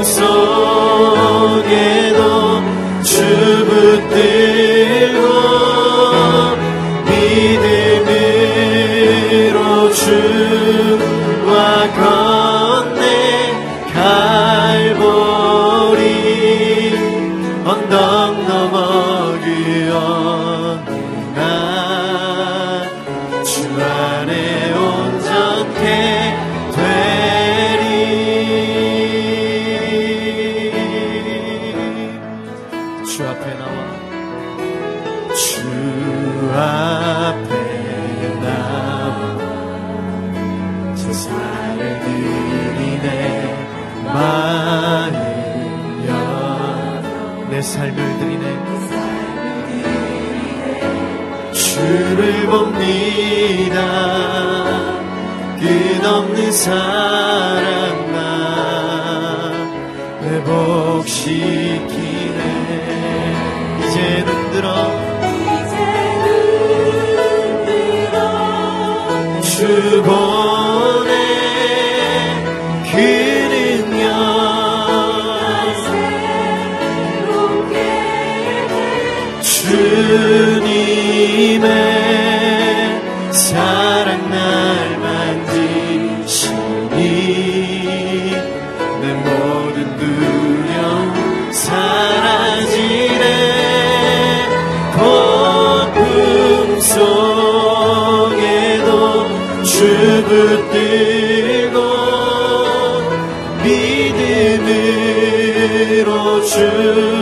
so 是。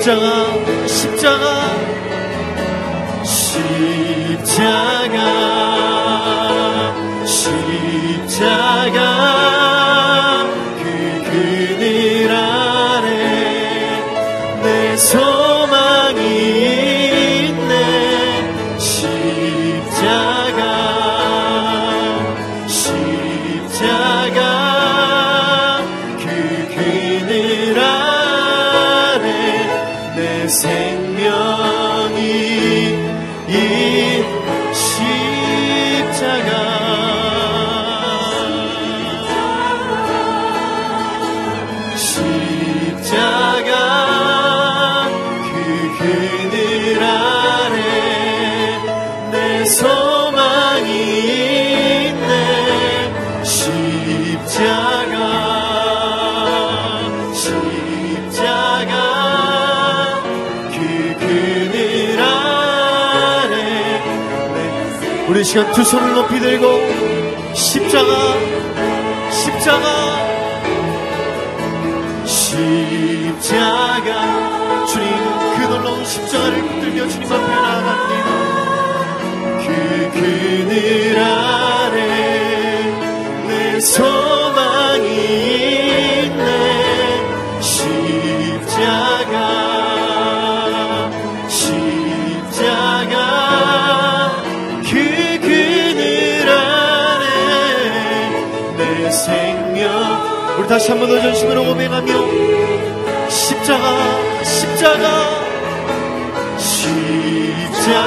십 시간 두 손을 높이 들고 십자가 십자가. 십자가. 주님 그 놀라운 십자가를 붙들며 주님 앞에 나아갑니다 그 그늘 아래 내소 다시 한번 더 전심으로 고백하며 십자가 십자가 십자가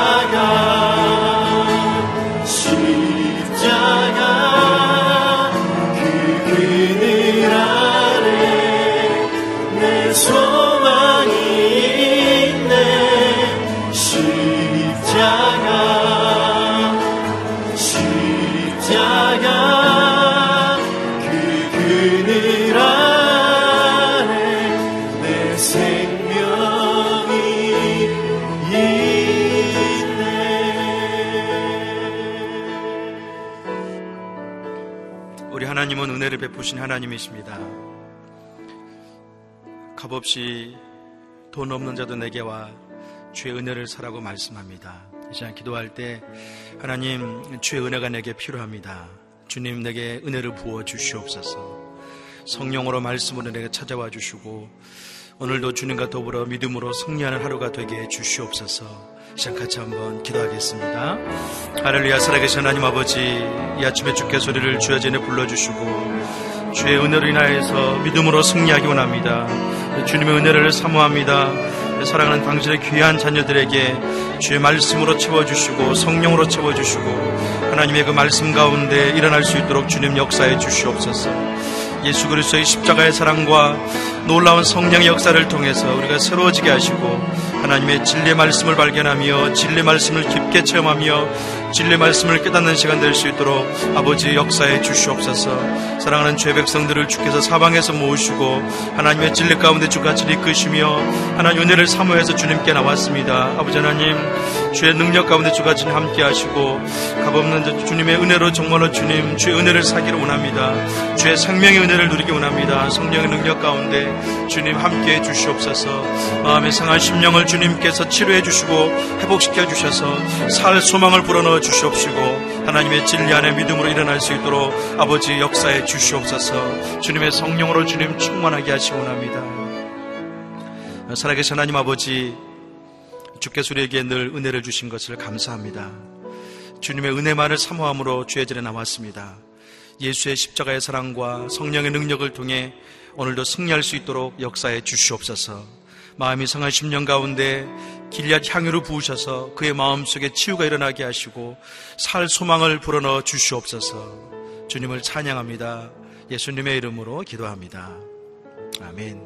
베푸신 하나님이십니다. 값없이 돈 없는 자도 내게 와 주의 은혜를 사라고 말씀합니다. 이 시간 기도할 때 하나님 주의 은혜가 내게 필요합니다. 주님 내게 은혜를 부어 주시옵소서. 성령으로 말씀으로 내게 찾아와 주시고 오늘도 주님과 더불어 믿음으로 승리하는 하루가 되게 해 주시옵소서. 시작 같이 한번 기도하겠습니다. 할렐루야 살아계신 하나님 아버지 이 아침에 주께 소리를 주여 전에 불러주시고 주의 은혜로 인하여서 믿음으로 승리하기 원합니다. 주님의 은혜를 사모합니다. 사랑하는 당신의 귀한 자녀들에게 주의 말씀으로 채워주시고 성령으로 채워주시고 하나님의 그 말씀 가운데 일어날 수 있도록 주님 역사해 주시옵소서. 예수 그리스도의 십자가의 사랑과 놀라운 성령의 역사를 통해서 우리가 새로워지게 하시고 하나님의 진리의 말씀을 발견하며 진리의 말씀을 깊게 체험하며 진리의 말씀을 깨닫는 시간 될 수 있도록 아버지 역사에 주시옵소서. 사랑하는 죄 백성들을 주께서 사방에서 모으시고 하나님의 진리 가운데 주같이 이끄시며 하나님 은혜를 사모해서 주님께 나왔습니다. 아버지 하나님 주의 능력 가운데 주같이 함께 하시고 값없는 주님의 은혜로 정말로 주님 주의 은혜를 사기를 원합니다. 주의 생명의 은혜를 누리기 원합니다. 성령의 능력 가운데 주님 함께 해 주시옵소서. 마음의 상한 심령을 주님께서 치료해 주시고 회복시켜 주셔서 살 소망을 불어넣어 주시옵시고 하나님의 진리 안에 믿음으로 일어날 수 있도록 아버지 역사에 주시옵소서. 주님의 성령으로 주님 충만하게 하시기 원합니다. 살아계신 하나님 아버지 주께서 우리에게 늘 은혜를 주신 것을 감사합니다. 주님의 은혜만을 사모함으로 주의 전에 나왔습니다. 예수의 십자가의 사랑과 성령의 능력을 통해 오늘도 승리할 수 있도록 역사에 주시옵소서. 마음이 상한 심령 가운데 길리앗 향유를 부으셔서 그의 마음속에 치유가 일어나게 하시고 살 소망을 불어넣어 주시옵소서. 주님을 찬양합니다. 예수님의 이름으로 기도합니다. 아멘.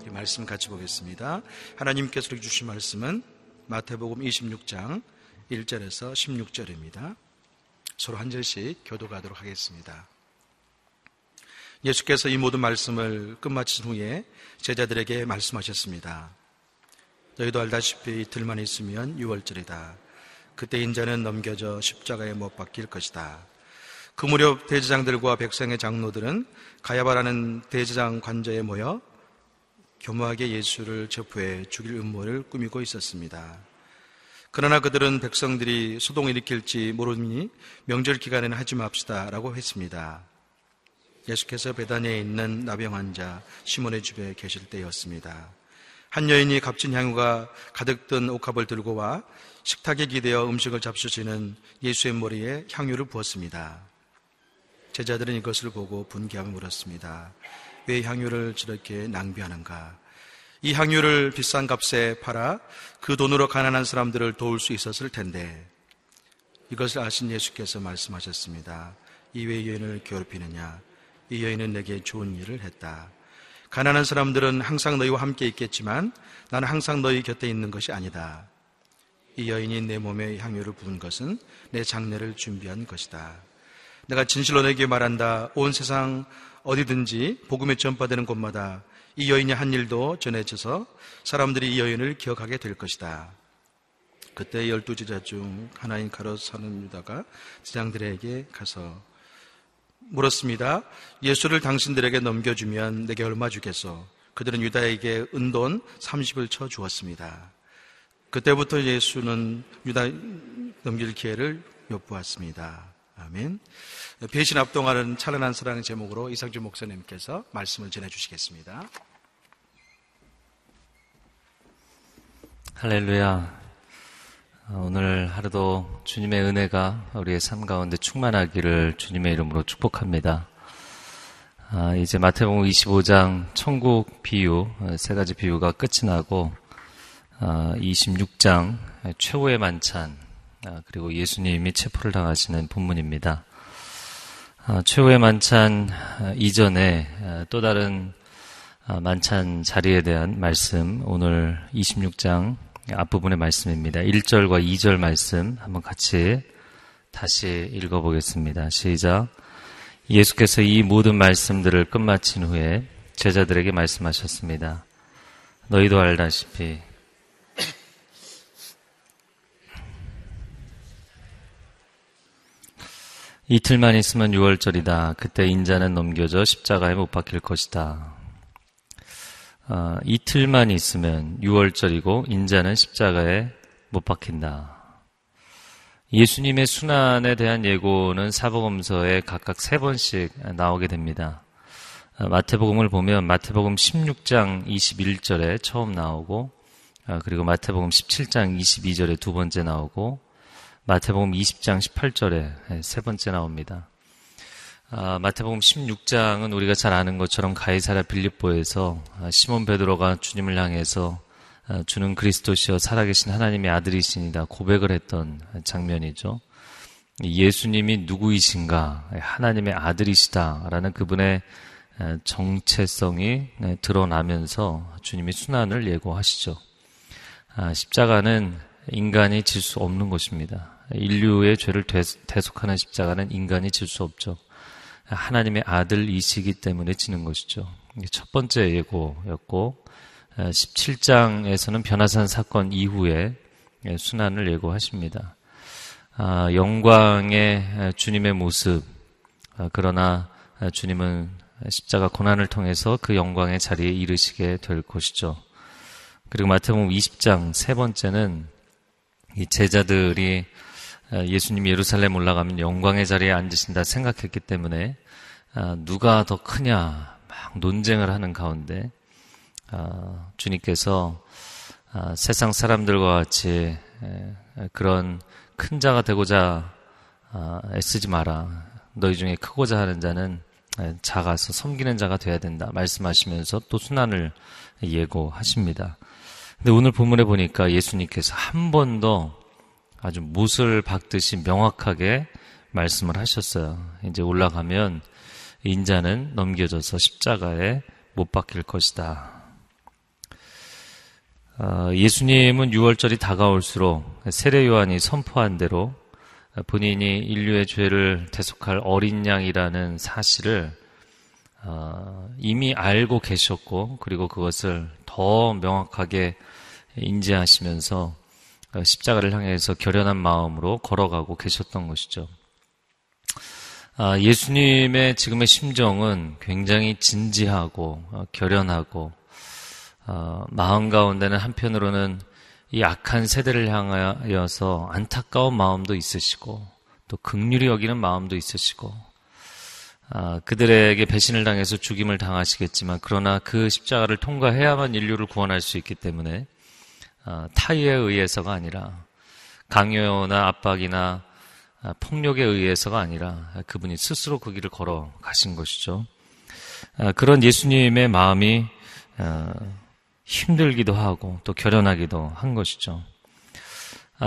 우리 말씀 같이 보겠습니다. 하나님께서 주신 말씀은 마태복음 26장 1절에서 16절입니다. 서로 한 절씩 교도가도록 하겠습니다. 예수께서 이 모든 말씀을 끝마친 후에 제자들에게 말씀하셨습니다. 너희도 알다시피 이틀만 있으면 6월절이다. 그때 인자는 넘겨져 십자가에 못 박힐 것이다. 그 무렵 대제장들과 백성의 장로들은 가야바라는 대제장 관저에 모여 교묘하게 예수를 체포해 죽일 음모를 꾸미고 있었습니다. 그러나 그들은 백성들이 소동을 일으킬지 모르니 명절 기간에는 하지 맙시다 라고 했습니다. 예수께서 베다니에 있는 나병 환자 시몬의 집에 계실 때였습니다. 한 여인이 값진 향유가 가득 든 옥합을 들고 와 식탁에 기대어 음식을 잡수시는 예수의 머리에 향유를 부었습니다. 제자들은 이것을 보고 분개하며 물었습니다. 왜 향유를 저렇게 낭비하는가? 이 향유를 비싼 값에 팔아 그 돈으로 가난한 사람들을 도울 수 있었을 텐데 이것을 아신 예수께서 말씀하셨습니다. 이 왜 여인을 괴롭히느냐? 이 여인은 내게 좋은 일을 했다. 가난한 사람들은 항상 너희와 함께 있겠지만 나는 항상 너희 곁에 있는 것이 아니다. 이 여인이 내 몸에 향유를 부은 것은 내 장례를 준비한 것이다. 내가 진실로 너에게 말한다. 온 세상 어디든지 복음에 전파되는 곳마다 이 여인이 한 일도 전해져서 사람들이 이 여인을 기억하게 될 것이다. 그때 열두 제자 중 하나인 가롯 사는 유다가 제장들에게 가서 물었습니다. 예수를 당신들에게 넘겨주면 내게 얼마 주겠소? 그들은 유다에게 은돈 30을 쳐 주었습니다. 그때부터 예수는 유다 넘길 기회를 엿보았습니다. 아멘. 배신 합동하는 찬란한 사랑의 제목으로 이상주 목사님께서 말씀을 전해주시겠습니다. 할렐루야. 어, 오늘 하루도 주님의 은혜가 우리의 삶 가운데 충만하기를 주님의 이름으로 축복합니다. 아, 이제 마태복음 25장 천국 비유 어, 세 가지 비유가 끝이 나고 26장 아, 최후의 만찬 아, 그리고 예수님이 체포를 당하시는 본문입니다. 최후의 만찬 이전에 또 다른 만찬 자리에 대한 말씀 오늘 26장 앞부분의 말씀입니다. 1절과 2절 말씀 한번 같이 다시 읽어보겠습니다. 시작. 예수께서 이 모든 말씀들을 끝마친 후에 제자들에게 말씀하셨습니다. 너희도 알다시피 이틀만 있으면 6월절이다. 그때 인자는 넘겨져 십자가에 못 박힐 것이다. 어, 이틀만 있으면 6월절이고 인자는 십자가에 못 박힌다. 예수님의 순환에 대한 예고는 사복음서에 각각 세 번씩 나오게 됩니다. 어, 마태복음을 보면 마태복음 16장 21절에 처음 나오고 어, 그리고 마태복음 17장 22절에 두 번째 나오고 마태복음 20장 18절에 세 번째 나옵니다. 아, 마태복음 16장은 우리가 잘 아는 것처럼 가이사라 빌립보에서 아, 시몬 베드로가 주님을 향해서 아, 주는 그리스도시여 살아계신 하나님의 아들이시니다 고백을 했던 장면이죠. 예수님이 누구이신가 하나님의 아들이시다라는 그분의 정체성이 네, 드러나면서 주님이 순환을 예고하시죠. 십자가는 인간이 질 수 없는 것입니다. 인류의 죄를 대속하는 십자가는 인간이 질 수 없죠. 하나님의 아들이시기 때문에 지는 것이죠. 첫 번째 예고였고 17장에서는 변화산 사건 이후에 순환을 예고하십니다. 아, 영광의 주님의 모습 아, 그러나 주님은 십자가 고난을 통해서 그 영광의 자리에 이르시게 될 것이죠. 그리고 마태복음 20장 세 번째는 이 제자들이 예수님이 예루살렘 올라가면 영광의 자리에 앉으신다 생각했기 때문에 아, 누가 더 크냐 막 논쟁을 하는 가운데 아, 주님께서 아, 세상 사람들과 같이 그런 큰 자가 되고자 애쓰지 마라. 너희 중에 크고자 하는 자는 작아서 섬기는 자가 돼야 된다. 말씀하시면서 또 순환을 예고하십니다. 근데 오늘 본문에 보니까 예수님께서 한번더 아주 못을 박듯이 명확하게 말씀을 하셨어요. 이제 올라가면 인자는 넘겨져서 십자가에 못 박힐 것이다. 어, 예수님은 6월절이 다가올수록 세례 요한이 선포한 대로 본인이 인류의 죄를 대속할 어린 양이라는 사실을 어, 이미 알고 계셨고 그리고 그것을 더 명확하게 인지하시면서 십자가를 향해서 결연한 마음으로 걸어가고 계셨던 것이죠. 아, 예수님의 지금의 심정은 굉장히 진지하고 어, 결연하고 어, 마음 가운데는 한편으로는 이 악한 세대를 향하여서 안타까운 마음도 있으시고 또 극률이 여기는 마음도 있으시고 아, 그들에게 배신을 당해서 죽임을 당하시겠지만 그러나 그 십자가를 통과해야만 인류를 구원할 수 있기 때문에 아, 타의에 의해서가 아니라 강요나 압박이나 아, 폭력에 의해서가 아니라 그분이 스스로 그 길을 걸어 가신 것이죠. 아, 그런 예수님의 마음이 아, 힘들기도 하고 또 결연하기도 한 것이죠.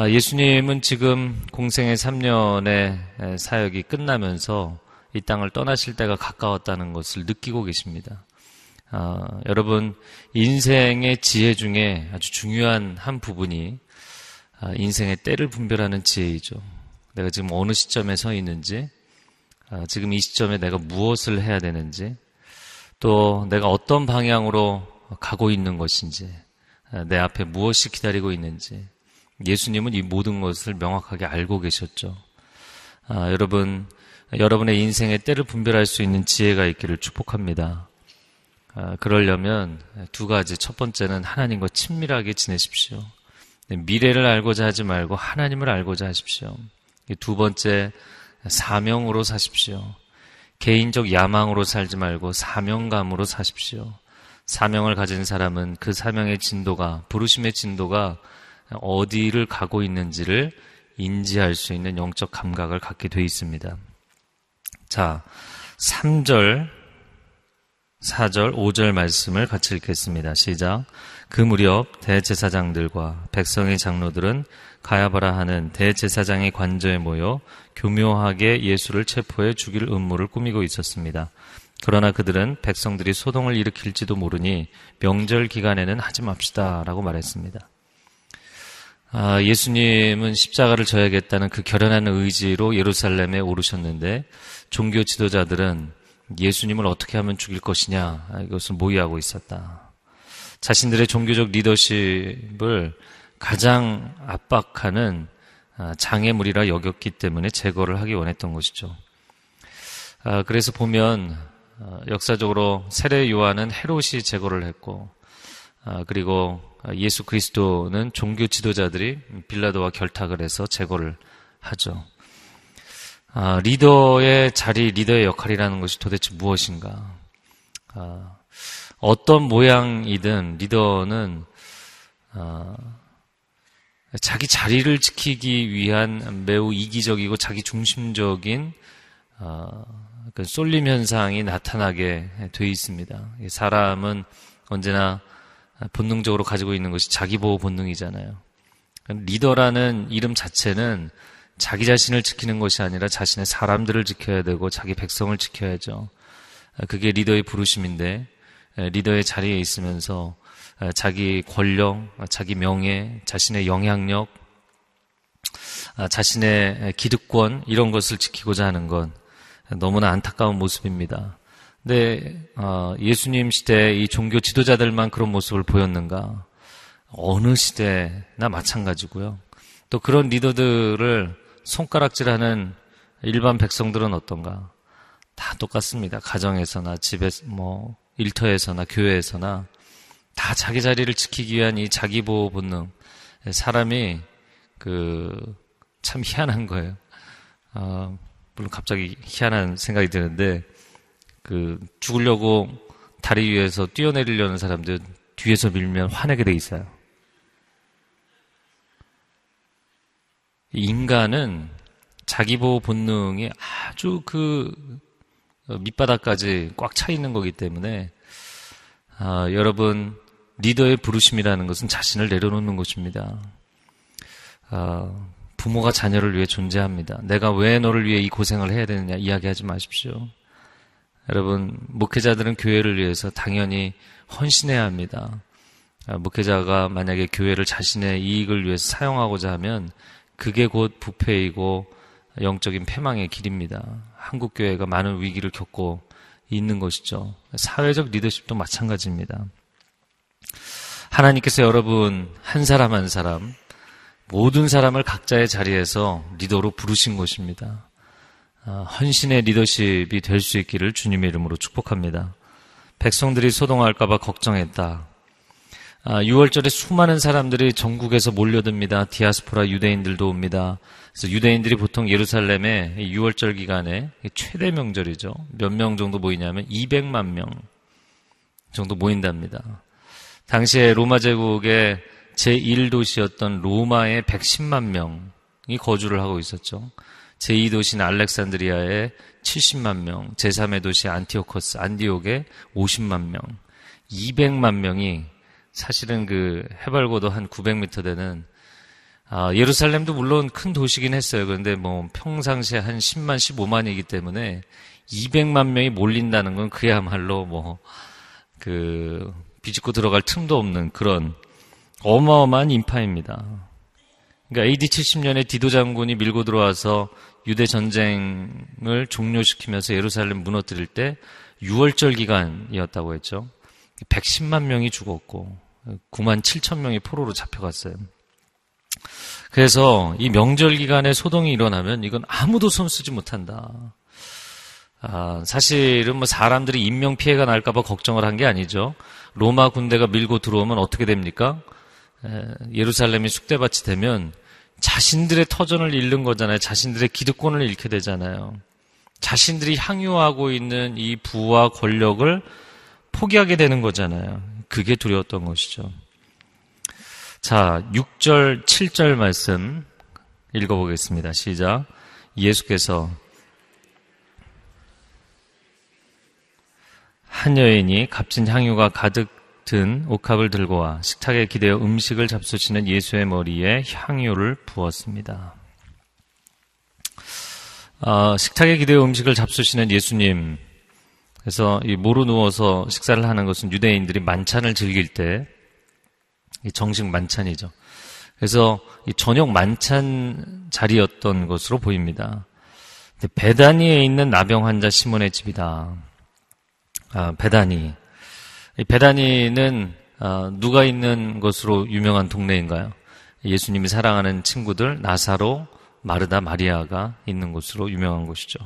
예수님은 지금 공생의 3년의 사역이 끝나면서 이 땅을 떠나실 때가 가까웠다는 것을 느끼고 계십니다. 여러분, 인생의 지혜 중에 아주 중요한 한 부분이 인생의 때를 분별하는 지혜이죠. 내가 지금 어느 시점에 서 있는지, 아, 지금 이 시점에 내가 무엇을 해야 되는지, 또 내가 어떤 방향으로 가고 있는 것인지, 아, 내 앞에 무엇이 기다리고 있는지, 예수님은 이 모든 것을 명확하게 알고 계셨죠. 아, 여러분, 여러분의 인생의 때를 분별할 수 있는 지혜가 있기를 축복합니다. 아, 그러려면 두 가지. 첫 번째는 하나님과 친밀하게 지내십시오. 미래를 알고자 하지 말고 하나님을 알고자 하십시오. 두 번째, 사명으로 사십시오. 개인적 야망으로 살지 말고 사명감으로 사십시오. 사명을 가진 사람은 그 사명의 진도가, 부르심의 진도가 어디를 가고 있는지를 인지할 수 있는 영적 감각을 갖게 돼 있습니다. 자, 3절, 4절, 5절 말씀을 같이 읽겠습니다. 시작. 그 무렵 대제사장들과 백성의 장로들은 가야바라 하는 대제사장의 관저에 모여 교묘하게 예수를 체포해 죽일 음모를 꾸미고 있었습니다. 그러나 그들은 백성들이 소동을 일으킬지도 모르니 명절 기간에는 하지 맙시다 라고 말했습니다. 아, 예수님은 십자가를 져야겠다는 그 결연한 의지로 예루살렘에 오르셨는데 종교 지도자들은 예수님을 어떻게 하면 죽일 것이냐 이것을 모의하고 있었다. 자신들의 종교적 리더십을 가장 압박하는 아, 장애물이라 여겼기 때문에 제거를 하기 원했던 것이죠. 아, 그래서 보면 아, 역사적으로 세례 요한은 헤롯이 제거를 했고 그리고 예수 그리스도는 종교 지도자들이 빌라도와 결탁을 해서 제거를 하죠. 리더의 자리, 리더의 역할이라는 것이 도대체 무엇인가? 어떤 모양이든 리더는 자기 자리를 지키기 위한 매우 이기적이고 자기 중심적인 어, 그 쏠림 현상이 나타나게 돼 있습니다. 사람은 언제나 본능적으로 가지고 있는 것이 자기 보호 본능이잖아요. 리더라는 이름 자체는 자기 자신을 지키는 것이 아니라 자신의 사람들을 지켜야 되고 자기 백성을 지켜야죠. 그게 리더의 부르심인데 리더의 자리에 있으면서 어, 자기 권력, 자기 명예, 자신의 영향력, 아, 자신의 기득권 이런 것을 지키고자 하는 건 너무나 안타까운 모습입니다. 근데 어, 예수님 시대 이 종교 지도자들만 그런 모습을 보였는가? 어느 시대나 마찬가지고요. 또 그런 리더들을 손가락질하는 일반 백성들은 어떤가? 다 똑같습니다. 가정에서나 집에 뭐 일터에서나 교회에서나 다 자기 자리를 지키기 위한 이 자기 보호 본능. 사람이 그 참 희한한 거예요. 어, 물론 갑자기 희한한 생각이 드는데 그 죽으려고 다리 위에서 뛰어내리려는 사람들 뒤에서 밀면 화내게 돼 있어요. 인간은 자기 보호 본능이 아주 그 밑바닥까지 꽉 차 있는 거기 때문에 아, 여러분 리더의 부르심이라는 것은 자신을 내려놓는 것입니다. 어, 부모가 자녀를 위해 존재합니다. 내가 왜 너를 위해 이 고생을 해야 되느냐 이야기하지 마십시오. 여러분, 목회자들은 교회를 위해서 당연히 헌신해야 합니다. 아, 목회자가 만약에 교회를 자신의 이익을 위해서 사용하고자 하면 그게 곧 부패이고 영적인 패망의 길입니다. 한국 교회가 많은 위기를 겪고 있는 것이죠. 사회적 리더십도 마찬가지입니다. 하나님께서 여러분 한 사람 한 사람 모든 사람을 각자의 자리에서 리더로 부르신 것입니다. 아, 헌신의 리더십이 될 수 있기를 주님의 이름으로 축복합니다. 백성들이 소동할까봐 걱정했다. 6월절에 아, 수많은 사람들이 전국에서 몰려듭니다. 디아스포라 유대인들도 옵니다. 그래서 유대인들이 보통 예루살렘에 6월절 기간에 최대 명절이죠. 몇 명 정도 모이냐면 200만 명 정도 모인답니다. 당시에 로마 제국의 제1도시였던 로마에 110만 명이 거주를 하고 있었죠. 제2도시는 알렉산드리아에 70만 명, 제3의 도시 안티오커스, 안디옥에 50만 명, 200만 명이 사실은 그 해발고도 한 900m 되는 아, 예루살렘도 물론 큰 도시긴 했어요. 그런데 뭐 평상시에 한 10만, 15만이기 때문에 200만 명이 몰린다는 건 그야말로 뭐 그 비집고 들어갈 틈도 없는 그런 어마어마한 인파입니다. 그러니까 AD 70년에 디도 장군이 밀고 들어와서 유대 전쟁을 종료시키면서 예루살렘 무너뜨릴 때 6월절 기간이었다고 했죠. 110만 명이 죽었고 9만 7천 명이 포로로 잡혀갔어요. 그래서 이 명절 기간에 소동이 일어나면 이건 아무도 손쓰지 못한다. 아, 사실은 뭐 사람들이 인명 피해가 날까봐 걱정을 한 게 아니죠. 로마 군대가 밀고 들어오면 어떻게 됩니까? 에, 예루살렘이 쑥대밭이 되면 자신들의 터전을 잃는 거잖아요. 자신들의 기득권을 잃게 되잖아요. 자신들이 향유하고 있는 이 부와 권력을 포기하게 되는 거잖아요. 그게 두려웠던 것이죠. 자, 6절, 7절 말씀 읽어보겠습니다. 시작. 예수께서 한 여인이 값진 향유가 가득 든 옥합을 들고 와 식탁에 기대어 음식을 잡수시는 예수의 머리에 향유를 부었습니다. 어, 식탁에 기대어 음식을 잡수시는 예수님. 그래서 이 모로 누워서 식사를 하는 것은 유대인들이 만찬을 즐길 때 정식 만찬이죠. 그래서 저녁 만찬 자리였던 것으로 보입니다. 베다니에 있는 나병 환자 시몬의 집이다. 아, 베다니. 베다니는 어, 누가 있는 것으로 유명한 동네인가요? 예수님이 사랑하는 친구들 나사로, 마르다, 마리아가 있는 곳으로 유명한 곳이죠.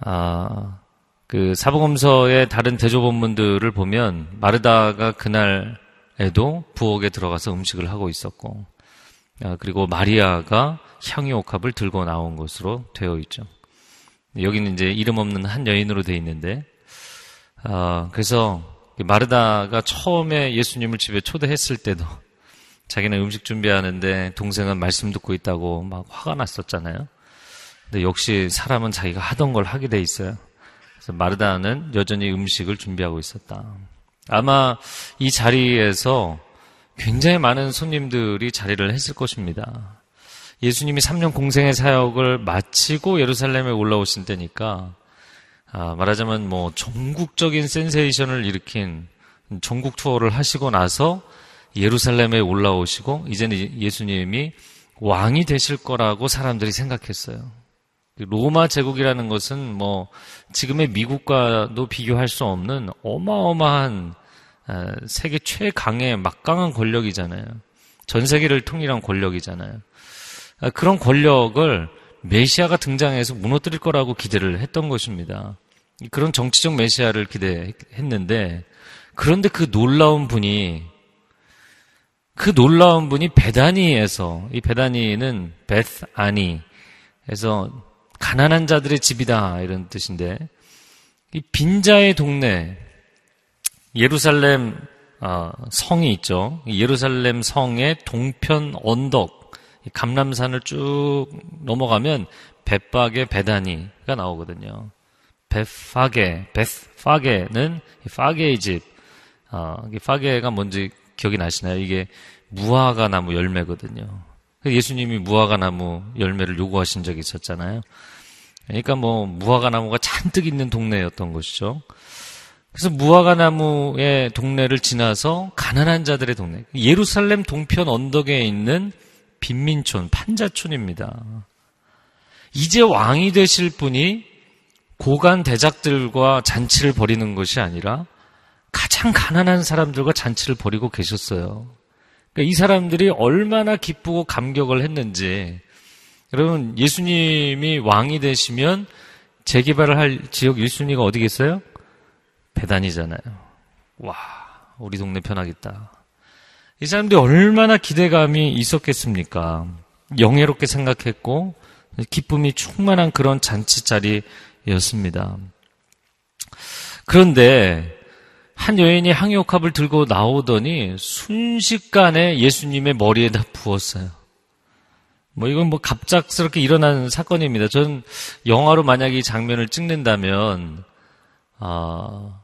아, 그 사복음서의 다른 대조본문들을 보면 마르다가 그날에도 부엌에 들어가서 음식을 하고 있었고, 아, 그리고 마리아가 향유 옥합을 들고 나온 것으로 되어 있죠. 여기는 이제 이름 없는 한 여인으로 되어 있는데, 아, 그래서 마르다가 처음에 예수님을 집에 초대했을 때도 자기는 음식 준비하는데 동생은 말씀 듣고 있다고 막 화가 났었잖아요. 근데 역시 사람은 자기가 하던 걸 하게 돼 있어요. 그래서 마르다는 여전히 음식을 준비하고 있었다. 아마 이 자리에서 굉장히 많은 손님들이 자리를 했을 것입니다. 예수님이 3년 공생의 사역을 마치고 예루살렘에 올라오신 때니까 아, 말하자면 뭐 전국적인 센세이션을 일으킨 전국 투어를 하시고 나서 예루살렘에 올라오시고 이제는 예수님이 왕이 되실 거라고 사람들이 생각했어요. 로마 제국이라는 것은 뭐 지금의 미국과도 비교할 수 없는 어마어마한 아, 세계 최강의 막강한 권력이잖아요. 전 세계를 통일한 권력이잖아요. 아, 그런 권력을 메시아가 등장해서 무너뜨릴 거라고 기대를 했던 것입니다. 그런 정치적 메시아를 기대했는데 그런데 그 놀라운 분이 그 놀라운 분이 베다니에서 이 베다니는 베스 아니에서 가난한 자들의 집이다 이런 뜻인데 이 빈자의 동네 예루살렘 어, 성이 있죠. 예루살렘 성의 동편 언덕 감람산을 쭉 넘어가면 벳박의 베다니가 나오거든요. 베파게, 베파게는 파게의 집, 아, 이게 파게가 뭔지 기억이 나시나요? 이게 무화과 나무 열매거든요. 예수님이 무화과 나무 열매를 요구하신 적이 있었잖아요. 그러니까 뭐 무화과 나무가 잔뜩 있는 동네였던 것이죠. 그래서 무화과 나무의 동네를 지나서 가난한 자들의 동네, 예루살렘 동편 언덕에 있는 빈민촌, 판자촌입니다. 이제 왕이 되실 분이 고관 대작들과 잔치를 벌이는 것이 아니라 가장 가난한 사람들과 잔치를 벌이고 계셨어요. 그러니까 이 사람들이 얼마나 기쁘고 감격을 했는지 여러분 예수님이 왕이 되시면 재개발을 할 지역 1순위가 어디겠어요? 배단이잖아요. 와, 우리 동네 편하겠다. 이 사람들이 얼마나 기대감이 있었겠습니까? 영예롭게 생각했고 기쁨이 충만한 그런 잔치 자리였습니다. 그런데 한 여인이 향유옥합을 들고 나오더니 순식간에 예수님의 머리에다 부었어요. 뭐 이건 뭐 갑작스럽게 일어난 사건입니다. 전 영화로 만약 이 장면을 찍는다면 아,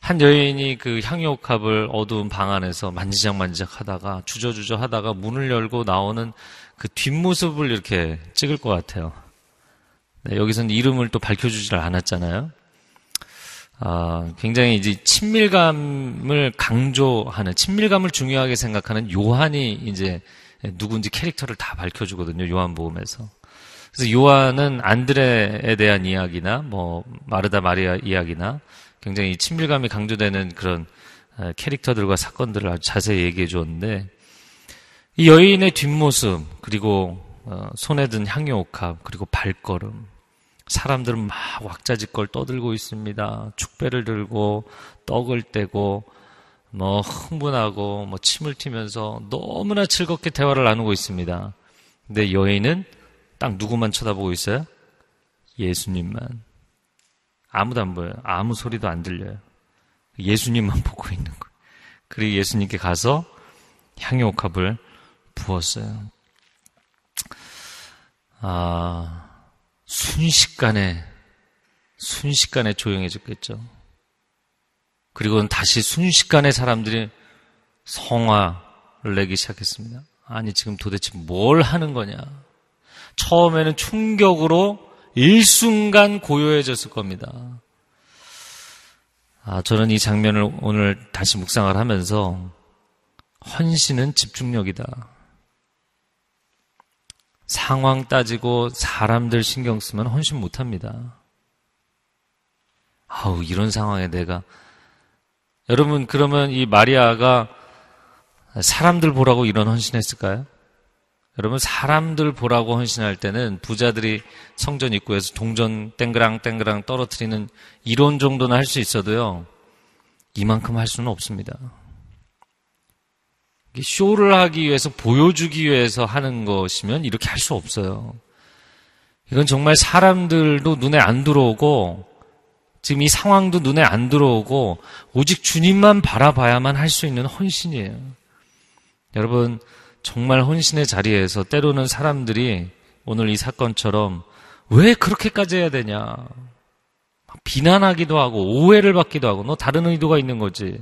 한 여인이 그 향유옥합을 어두운 방 안에서 만지작만지작 하다가 주저주저 하다가 문을 열고 나오는 그 뒷모습을 이렇게 찍을 것 같아요. 네, 여기서는 이름을 또 밝혀주질 않았잖아요. 아, 굉장히 이제 친밀감을 강조하는, 친밀감을 중요하게 생각하는 요한이 이제 누군지 캐릭터를 다 밝혀주거든요. 요한복음에서. 그래서 요한은 안드레에 대한 이야기나 뭐 마르다 마리아 이야기나 굉장히 친밀감이 강조되는 그런 캐릭터들과 사건들을 아주 자세히 얘기해 주었는데 이 여인의 뒷모습 그리고 어, 손에 든 향유옥합 그리고 발걸음 사람들은 막 왁자지껄 떠들고 있습니다. 축배를 들고 떡을 떼고 뭐 흥분하고 뭐 침을 튀면서 너무나 즐겁게 대화를 나누고 있습니다. 근데 여인은 딱 누구만 쳐다보고 있어요? 예수님만. 아무도 안 보여요. 아무 소리도 안 들려요. 예수님만 보고 있는 거예요. 그리고 예수님께 가서 향유 옥합을 부었어요. 아, 순식간에, 순식간에 조용해졌겠죠. 그리고는 다시 순식간에 사람들이 성화를 내기 시작했습니다. 아니, 지금 도대체 뭘 하는 거냐. 처음에는 충격으로 일순간 고요해졌을 겁니다. 아, 저는 이 장면을 오늘 다시 묵상을 하면서 헌신은 집중력이다. 상황 따지고 사람들 신경 쓰면 헌신 못 합니다. 아우, 이런 상황에 내가. 여러분, 그러면 이 마리아가 사람들 보라고 이런 헌신했을까요? 여러분, 사람들 보라고 헌신할 때는 부자들이 성전 입구에서 동전 땡그랑 땡그랑 떨어뜨리는 이론 정도는 할 수 있어도요, 이만큼 할 수는 없습니다. 쇼를 하기 위해서 보여주기 위해서 하는 것이면 이렇게 할 수 없어요. 이건 정말 사람들도 눈에 안 들어오고 지금 이 상황도 눈에 안 들어오고 오직 주님만 바라봐야만 할 수 있는 헌신이에요. 여러분 정말 헌신의 자리에서 때로는 사람들이 오늘 이 사건처럼 왜 그렇게까지 해야 되냐 비난하기도 하고 오해를 받기도 하고 너 다른 의도가 있는 거지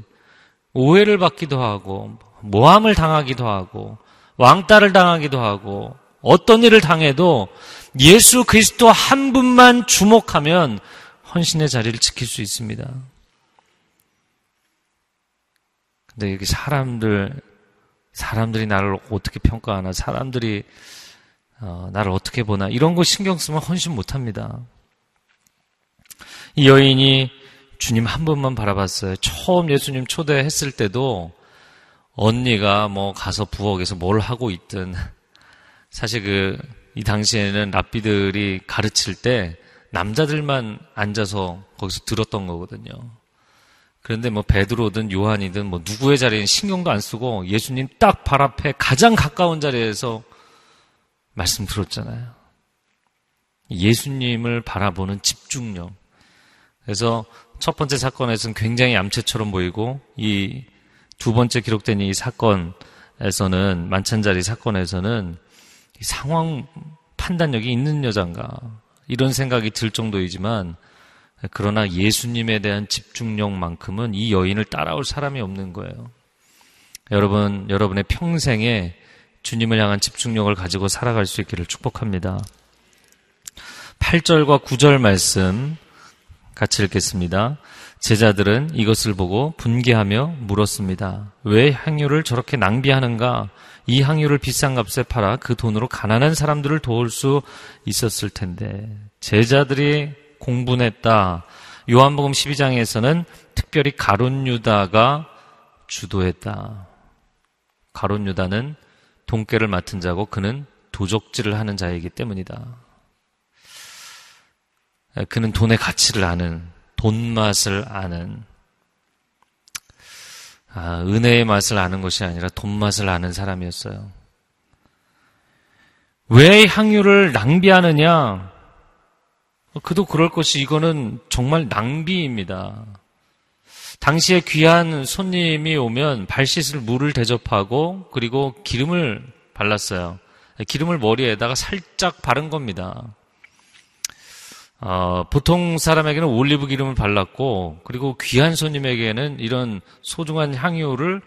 오해를 받기도 하고 모함을 당하기도 하고 왕따를 당하기도 하고 어떤 일을 당해도 예수 그리스도 한 분만 주목하면 헌신의 자리를 지킬 수 있습니다. 근데 여기 사람들 사람들이 나를 어떻게 평가하나 사람들이 어, 나를 어떻게 보나 이런 거 신경 쓰면 헌신 못 합니다. 이 여인이 주님 한 번만 바라봤어요. 처음 예수님 초대했을 때도 언니가 뭐 가서 부엌에서 뭘 하고 있든 사실 그 이 당시에는 랍비들이 가르칠 때 남자들만 앉아서 거기서 들었던 거거든요. 그런데 뭐 베드로든 요한이든 뭐 누구의 자리엔 신경도 안 쓰고 예수님 딱 발 앞에 가장 가까운 자리에서 말씀 들었잖아요. 예수님을 바라보는 집중력. 그래서 첫 번째 사건에서는 굉장히 얌체처럼 보이고 이 두 번째 기록된 이 사건에서는 만찬자리 사건에서는 상황 판단력이 있는 여잔가 이런 생각이 들 정도이지만 그러나 예수님에 대한 집중력만큼은 이 여인을 따라올 사람이 없는 거예요. 여러분, 여러분의 평생에 주님을 향한 집중력을 가지고 살아갈 수 있기를 축복합니다. 8절과 9절 말씀 같이 읽겠습니다. 제자들은 이것을 보고 분개하며 물었습니다. 왜 향유를 저렇게 낭비하는가? 이 향유를 비싼 값에 팔아 그 돈으로 가난한 사람들을 도울 수 있었을 텐데. 제자들이 공분했다. 요한복음 12장에서는 특별히 가론 유다가 주도했다. 가론 유다는 돈깨를 맡은 자고 그는 도적질을 하는 자이기 때문이다. 그는 돈의 가치를 아는, 돈 맛을 아는, 아, 은혜의 맛을 아는 것이 아니라 돈 맛을 아는 사람이었어요. 왜 향유를 낭비하느냐? 그도 그럴 것이 이거는 정말 낭비입니다. 당시에 귀한 손님이 오면 발 씻을 물을 대접하고 그리고 기름을 발랐어요. 기름을 머리에다가 살짝 바른 겁니다. 어, 보통 사람에게는 올리브 기름을 발랐고 그리고 귀한 손님에게는 이런 소중한 향유를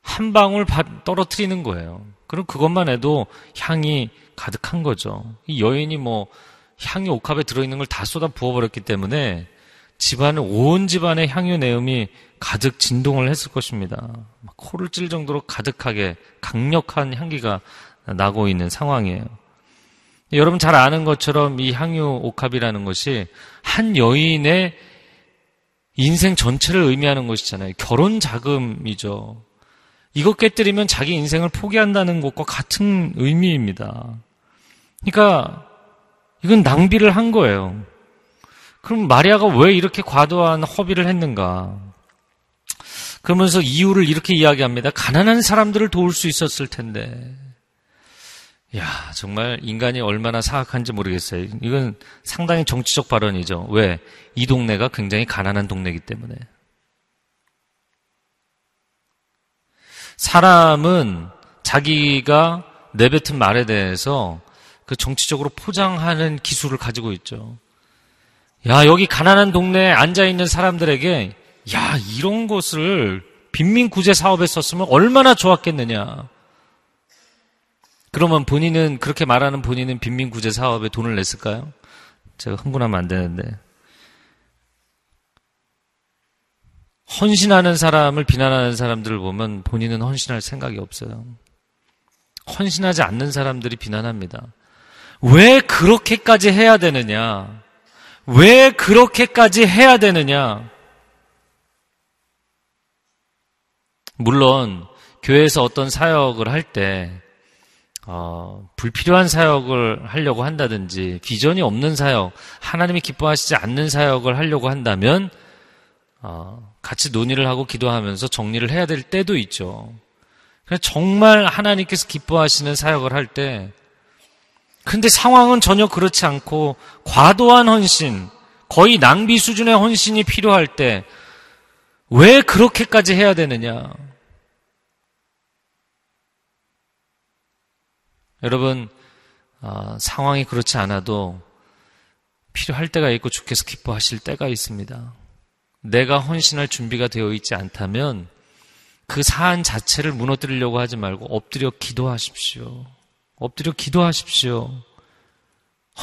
한 방울 떨어뜨리는 거예요. 그럼 그것만 해도 향이 가득한 거죠. 이 여인이 뭐 향이 옥합에 들어있는 걸 다 쏟아 부어버렸기 때문에 집안은 온 집안의 향유 내음이 가득 진동을 했을 것입니다. 코를 찔 정도로 가득하게 강력한 향기가 나고 있는 상황이에요. 여러분 잘 아는 것처럼 이 향유 옥합이라는 것이 한 여인의 인생 전체를 의미하는 것이잖아요. 결혼 자금이죠. 이것 깨뜨리면 자기 인생을 포기한다는 것과 같은 의미입니다. 그러니까 이건 낭비를 한 거예요. 그럼 마리아가 왜 이렇게 과도한 허비를 했는가? 그러면서 이유를 이렇게 이야기합니다. 가난한 사람들을 도울 수 있었을 텐데. 야, 정말 인간이 얼마나 사악한지 모르겠어요. 이건 상당히 정치적 발언이죠. 왜? 이 동네가 굉장히 가난한 동네이기 때문에. 사람은 자기가 내뱉은 말에 대해서 그 정치적으로 포장하는 기술을 가지고 있죠. 야, 여기 가난한 동네에 앉아있는 사람들에게, 야, 이런 것을 빈민구제 사업에 썼으면 얼마나 좋았겠느냐. 그러면 본인은, 그렇게 말하는 본인은 빈민 구제 사업에 돈을 냈을까요? 제가 흥분하면 안 되는데. 헌신하는 사람을 비난하는 사람들을 보면 본인은 헌신할 생각이 없어요. 헌신하지 않는 사람들이 비난합니다. 왜 그렇게까지 해야 되느냐? 왜 그렇게까지 해야 되느냐? 물론 교회에서 어떤 사역을 할 때 어, 불필요한 사역을 하려고 한다든지 비전이 없는 사역, 하나님이 기뻐하시지 않는 사역을 하려고 한다면 어, 같이 논의를 하고 기도하면서 정리를 해야 될 때도 있죠. 정말 하나님께서 기뻐하시는 사역을 할 때 근데 상황은 전혀 그렇지 않고 과도한 헌신, 거의 낭비 수준의 헌신이 필요할 때 왜 그렇게까지 해야 되느냐? 여러분, 어, 상황이 그렇지 않아도 필요할 때가 있고 주께서 기뻐하실 때가 있습니다. 내가 헌신할 준비가 되어 있지 않다면 그 사안 자체를 무너뜨리려고 하지 말고 엎드려 기도하십시오. 엎드려 기도하십시오.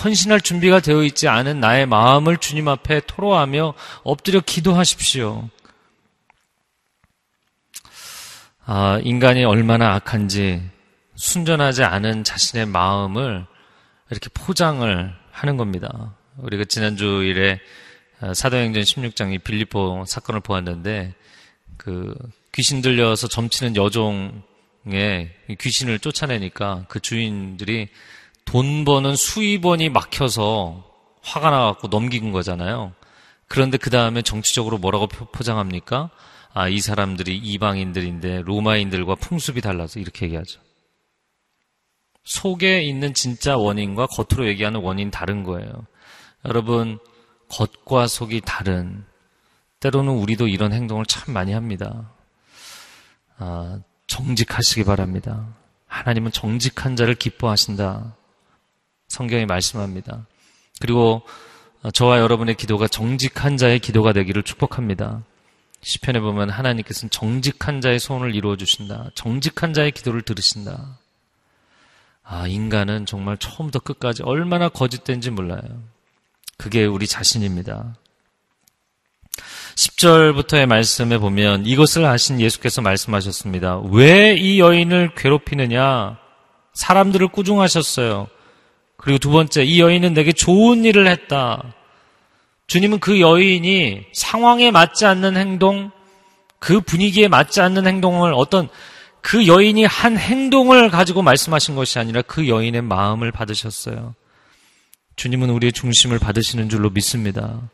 헌신할 준비가 되어 있지 않은 나의 마음을 주님 앞에 토로하며 엎드려 기도하십시오. 아, 인간이 얼마나 악한지 순전하지 않은 자신의 마음을 이렇게 포장을 하는 겁니다. 우리가 지난주일에 사도행전 16장의 빌리포 사건을 보았는데 그 귀신 들려서 점치는 여종 에 귀신을 쫓아내니까 그 주인들이 돈 버는 수입원이 막혀서 화가 나갖고 넘긴 거잖아요. 그런데 그 다음에 정치적으로 뭐라고 포장합니까? 아, 이 사람들이 이방인들인데 로마인들과 풍습이 달라서 이렇게 얘기하죠. 속에 있는 진짜 원인과 겉으로 얘기하는 원인 다른 거예요. 여러분, 겉과 속이 다른, 때로는 우리도 이런 행동을 참 많이 합니다. 아, 정직하시기 바랍니다. 하나님은 정직한 자를 기뻐하신다. 성경이 말씀합니다. 그리고 저와 여러분의 기도가 정직한 자의 기도가 되기를 축복합니다. 시편에 보면 하나님께서는 정직한 자의 소원을 이루어 주신다. 정직한 자의 기도를 들으신다. 아, 인간은 정말 처음부터 끝까지 얼마나 거짓된지 몰라요. 그게 우리 자신입니다. 10절부터의 말씀에 보면 이것을 하신 예수께서 말씀하셨습니다. 왜 이 여인을 괴롭히느냐? 사람들을 꾸중하셨어요. 그리고 두 번째, 이 여인은 내게 좋은 일을 했다. 주님은 그 여인이 상황에 맞지 않는 행동, 그 분위기에 맞지 않는 행동을 어떤 그 여인이 한 행동을 가지고 말씀하신 것이 아니라 그 여인의 마음을 받으셨어요. 주님은 우리의 중심을 받으시는 줄로 믿습니다.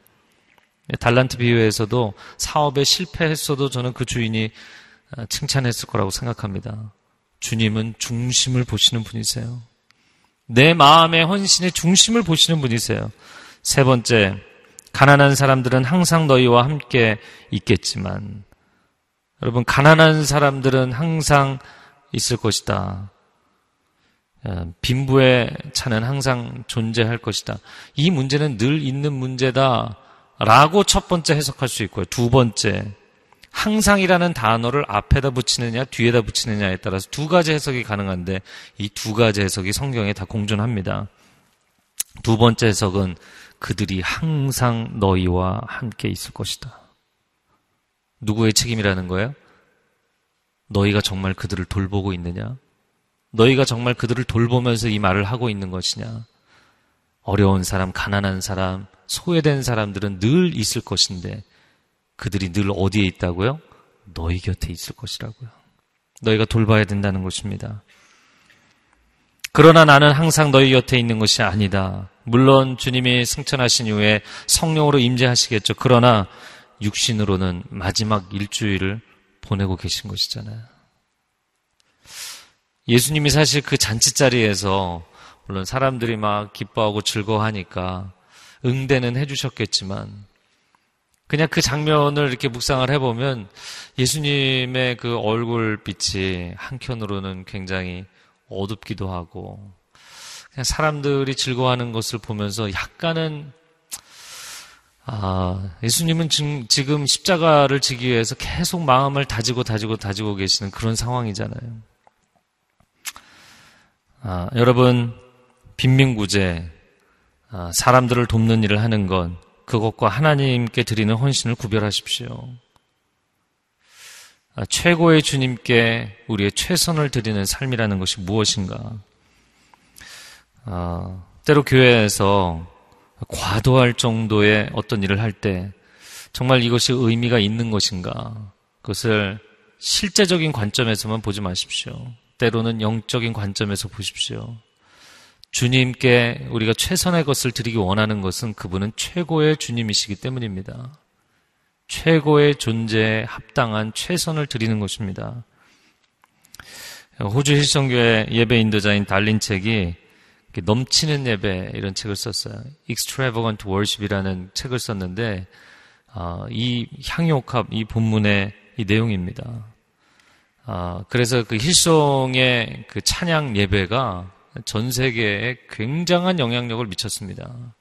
달란트 비유에서도 사업에 실패했어도 저는 그 주인이 칭찬했을 거라고 생각합니다. 주님은 중심을 보시는 분이세요. 내 마음의 헌신의 중심을 보시는 분이세요. 세 번째, 가난한 사람들은 항상 너희와 함께 있겠지만, 여러분, 가난한 사람들은 항상 있을 것이다. 빈부의 차는 항상 존재할 것이다. 이 문제는 늘 있는 문제다. 라고 첫 번째 해석할 수 있고요. 두 번째, 항상이라는 단어를 앞에다 붙이느냐 뒤에다 붙이느냐에 따라서 두 가지 해석이 가능한데 이 두 가지 해석이 성경에 다 공존합니다. 두 번째 해석은 그들이 항상 너희와 함께 있을 것이다. 누구의 책임이라는 거예요? 너희가 정말 그들을 돌보고 있느냐? 너희가 정말 그들을 돌보면서 이 말을 하고 있는 것이냐? 어려운 사람, 가난한 사람, 소외된 사람들은 늘 있을 것인데 그들이 늘 어디에 있다고요? 너희 곁에 있을 것이라고요. 너희가 돌봐야 된다는 것입니다. 그러나 나는 항상 너희 곁에 있는 것이 아니다. 물론 주님이 승천하신 이후에 성령으로 임재하시겠죠. 그러나 육신으로는 마지막 일주일을 보내고 계신 것이잖아요. 예수님이 사실 그 잔치 자리에서 물론 사람들이 막 기뻐하고 즐거워하니까 응대는 해주셨겠지만 그냥 그 장면을 이렇게 묵상을 해보면 예수님의 그 얼굴빛이 한켠으로는 굉장히 어둡기도 하고 그냥 사람들이 즐거워하는 것을 보면서 약간은 아, 예수님은 지금 십자가를 지기 위해서 계속 마음을 다지고 다지고 다지고 계시는 그런 상황이잖아요. 아, 여러분, 빈민구제, 아, 사람들을 돕는 일을 하는 건 그것과 하나님께 드리는 헌신을 구별하십시오. 아, 최고의 주님께 우리의 최선을 드리는 삶이라는 것이 무엇인가? 아, 때로 교회에서 과도할 정도의 어떤 일을 할 때 정말 이것이 의미가 있는 것인가? 그것을 실제적인 관점에서만 보지 마십시오. 때로는 영적인 관점에서 보십시오. 주님께 우리가 최선의 것을 드리기 원하는 것은 그분은 최고의 주님이시기 때문입니다. 최고의 존재에 합당한 최선을 드리는 것입니다. 호주 힐성교회 예배 인도자인 달린 책이 넘치는 예배 이런 책을 썼어요. Extravagant Worship이라는 책을 썼는데 아, 이 향유옥합 이 본문의 이 내용입니다. 아, 그래서 그 힐송의 그 찬양 예배가 전 세계에 굉장한 영향력을 미쳤습니다.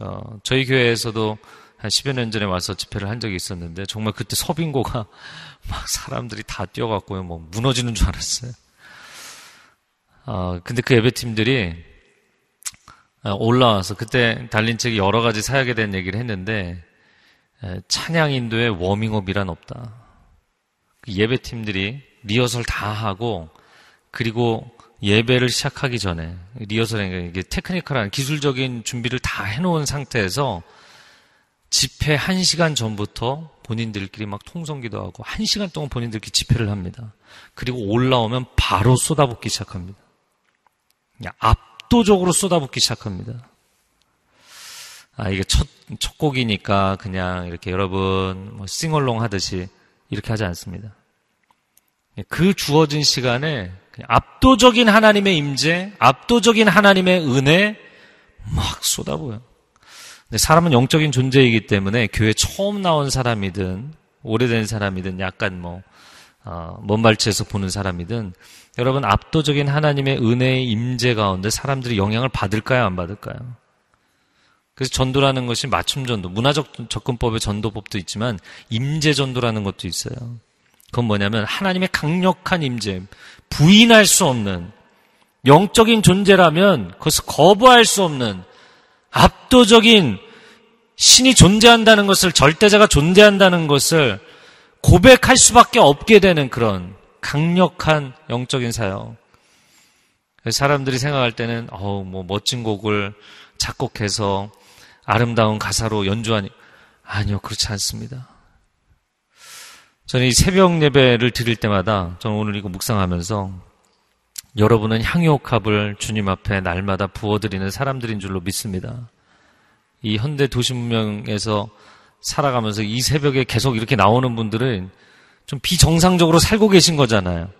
어, 저희 교회에서도 한 10여 년 전에 와서 집회를 한 적이 있었는데 정말 그때 서빙고가 막 사람들이 다 뛰어갔고요. 뭐 무너지는 줄 알았어요. 어, 근데 그 예배팀들이 어, 올라와서 그때 달린 책이 여러 가지 사역에 대한 얘기를 했는데 찬양 인도에 워밍업이란 없다. 그 예배팀들이 리허설 다 하고 그리고 예배를 시작하기 전에 리허설에 이게 테크니컬한 기술적인 준비를 다 해놓은 상태에서 집회 1시간 전부터 본인들끼리 막 통성기도 하고 1시간 동안 본인들끼리 집회를 합니다. 그리고 올라오면 바로 쏟아붓기 시작합니다. 압도적으로 쏟아붓기 시작합니다. 아, 이게 첫, 첫 곡이니까 그냥 이렇게 여러분 뭐 싱얼롱 하듯이 이렇게 하지 않습니다. 그 주어진 시간에 압도적인 하나님의 임재, 압도적인 하나님의 은혜 막 쏟아부어요. 근데 사람은 영적인 존재이기 때문에 교회 처음 나온 사람이든 오래된 사람이든 약간 뭐, 어, 먼 발치에서 보는 사람이든 여러분 압도적인 하나님의 은혜의 임재 가운데 사람들이 영향을 받을까요? 안 받을까요? 그래서 전도라는 것이 맞춤 전도, 문화적 접근법의 전도법도 있지만 임재 전도라는 것도 있어요. 그건 뭐냐면 하나님의 강력한 임재, 부인할 수 없는 영적인 존재라면 그것을 거부할 수 없는 압도적인 신이 존재한다는 것을 절대자가 존재한다는 것을 고백할 수밖에 없게 되는 그런 강력한 영적인 사역. 사람들이 생각할 때는 어우 뭐 멋진 곡을 작곡해서 아름다운 가사로 연주하니 아니요 그렇지 않습니다. 저는 이 새벽 예배를 드릴 때마다 저는 오늘 이거 묵상하면서 여러분은 향유옥합을 주님 앞에 날마다 부어드리는 사람들인 줄로 믿습니다. 이 현대 도시 문명에서 살아가면서 이 새벽에 계속 이렇게 나오는 분들은 좀 비정상적으로 살고 계신 거잖아요.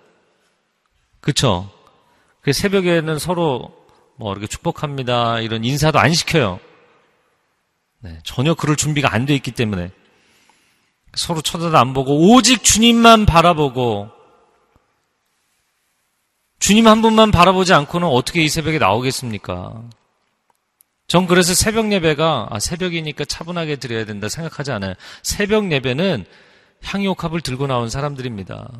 그쵸? 그 새벽에는 서로 뭐 이렇게 축복합니다. 이런 인사도 안 시켜요. 네, 전혀 그럴 준비가 안 돼 있기 때문에 서로 쳐다도 안 보고 오직 주님만 바라보고 주님 한 분만 바라보지 않고는 어떻게 이 새벽에 나오겠습니까? 전 그래서 새벽 예배가 아, 새벽이니까 차분하게 드려야 된다 생각하지 않아요. 새벽 예배는 향유옥합을 들고 나온 사람들입니다.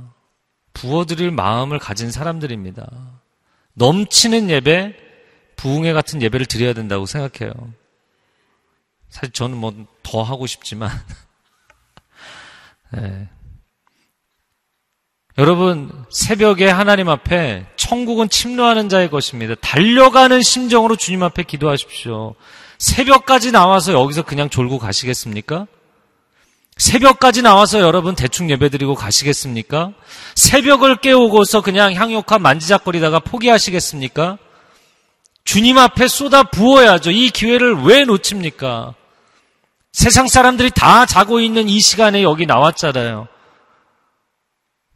부어드릴 마음을 가진 사람들입니다. 넘치는 예배, 부흥회 같은 예배를 드려야 된다고 생각해요. 사실 저는 뭐 더 하고 싶지만, 네. 여러분, 새벽에 하나님 앞에 천국은 침노하는 자의 것입니다. 달려가는 심정으로 주님 앞에 기도하십시오. 새벽까지 나와서 여기서 그냥 졸고 가시겠습니까? 새벽까지 나와서 여러분 대충 예배드리고 가시겠습니까? 새벽을 깨우고서 그냥 향욕한 만지작거리다가 포기하시겠습니까? 주님 앞에 쏟아 부어야죠. 이 기회를 왜 놓칩니까? 세상 사람들이 다 자고 있는 이 시간에 여기 나왔잖아요.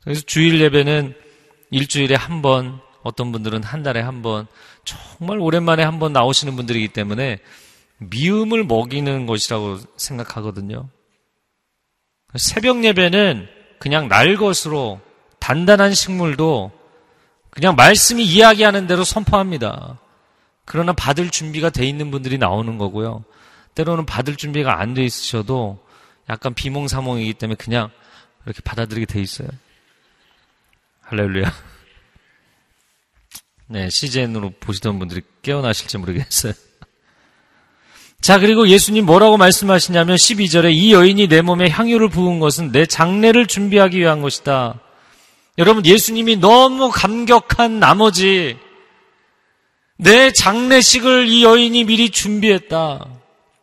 그래서 주일 예배는 일주일에 한 번, 어떤 분들은 한 달에 한 번, 정말 오랜만에 한 번 나오시는 분들이기 때문에 미움을 먹이는 것이라고 생각하거든요. 새벽 예배는 그냥 날 것으로 단단한 식물도 그냥 말씀이 이야기하는 대로 선포합니다. 그러나 받을 준비가 돼 있는 분들이 나오는 거고요. 때로는 받을 준비가 안 돼 있으셔도 약간 비몽사몽이기 때문에 그냥 이렇게 받아들이게 돼 있어요. 할렐루야. 네, CGN으로 보시던 분들이 깨어나실지 모르겠어요. 자, 그리고 예수님 뭐라고 말씀하시냐면 12절에 이 여인이 내 몸에 향유를 부은 것은 내 장례를 준비하기 위한 것이다. 여러분, 예수님이 너무 감격한 나머지 내 장례식을 이 여인이 미리 준비했다.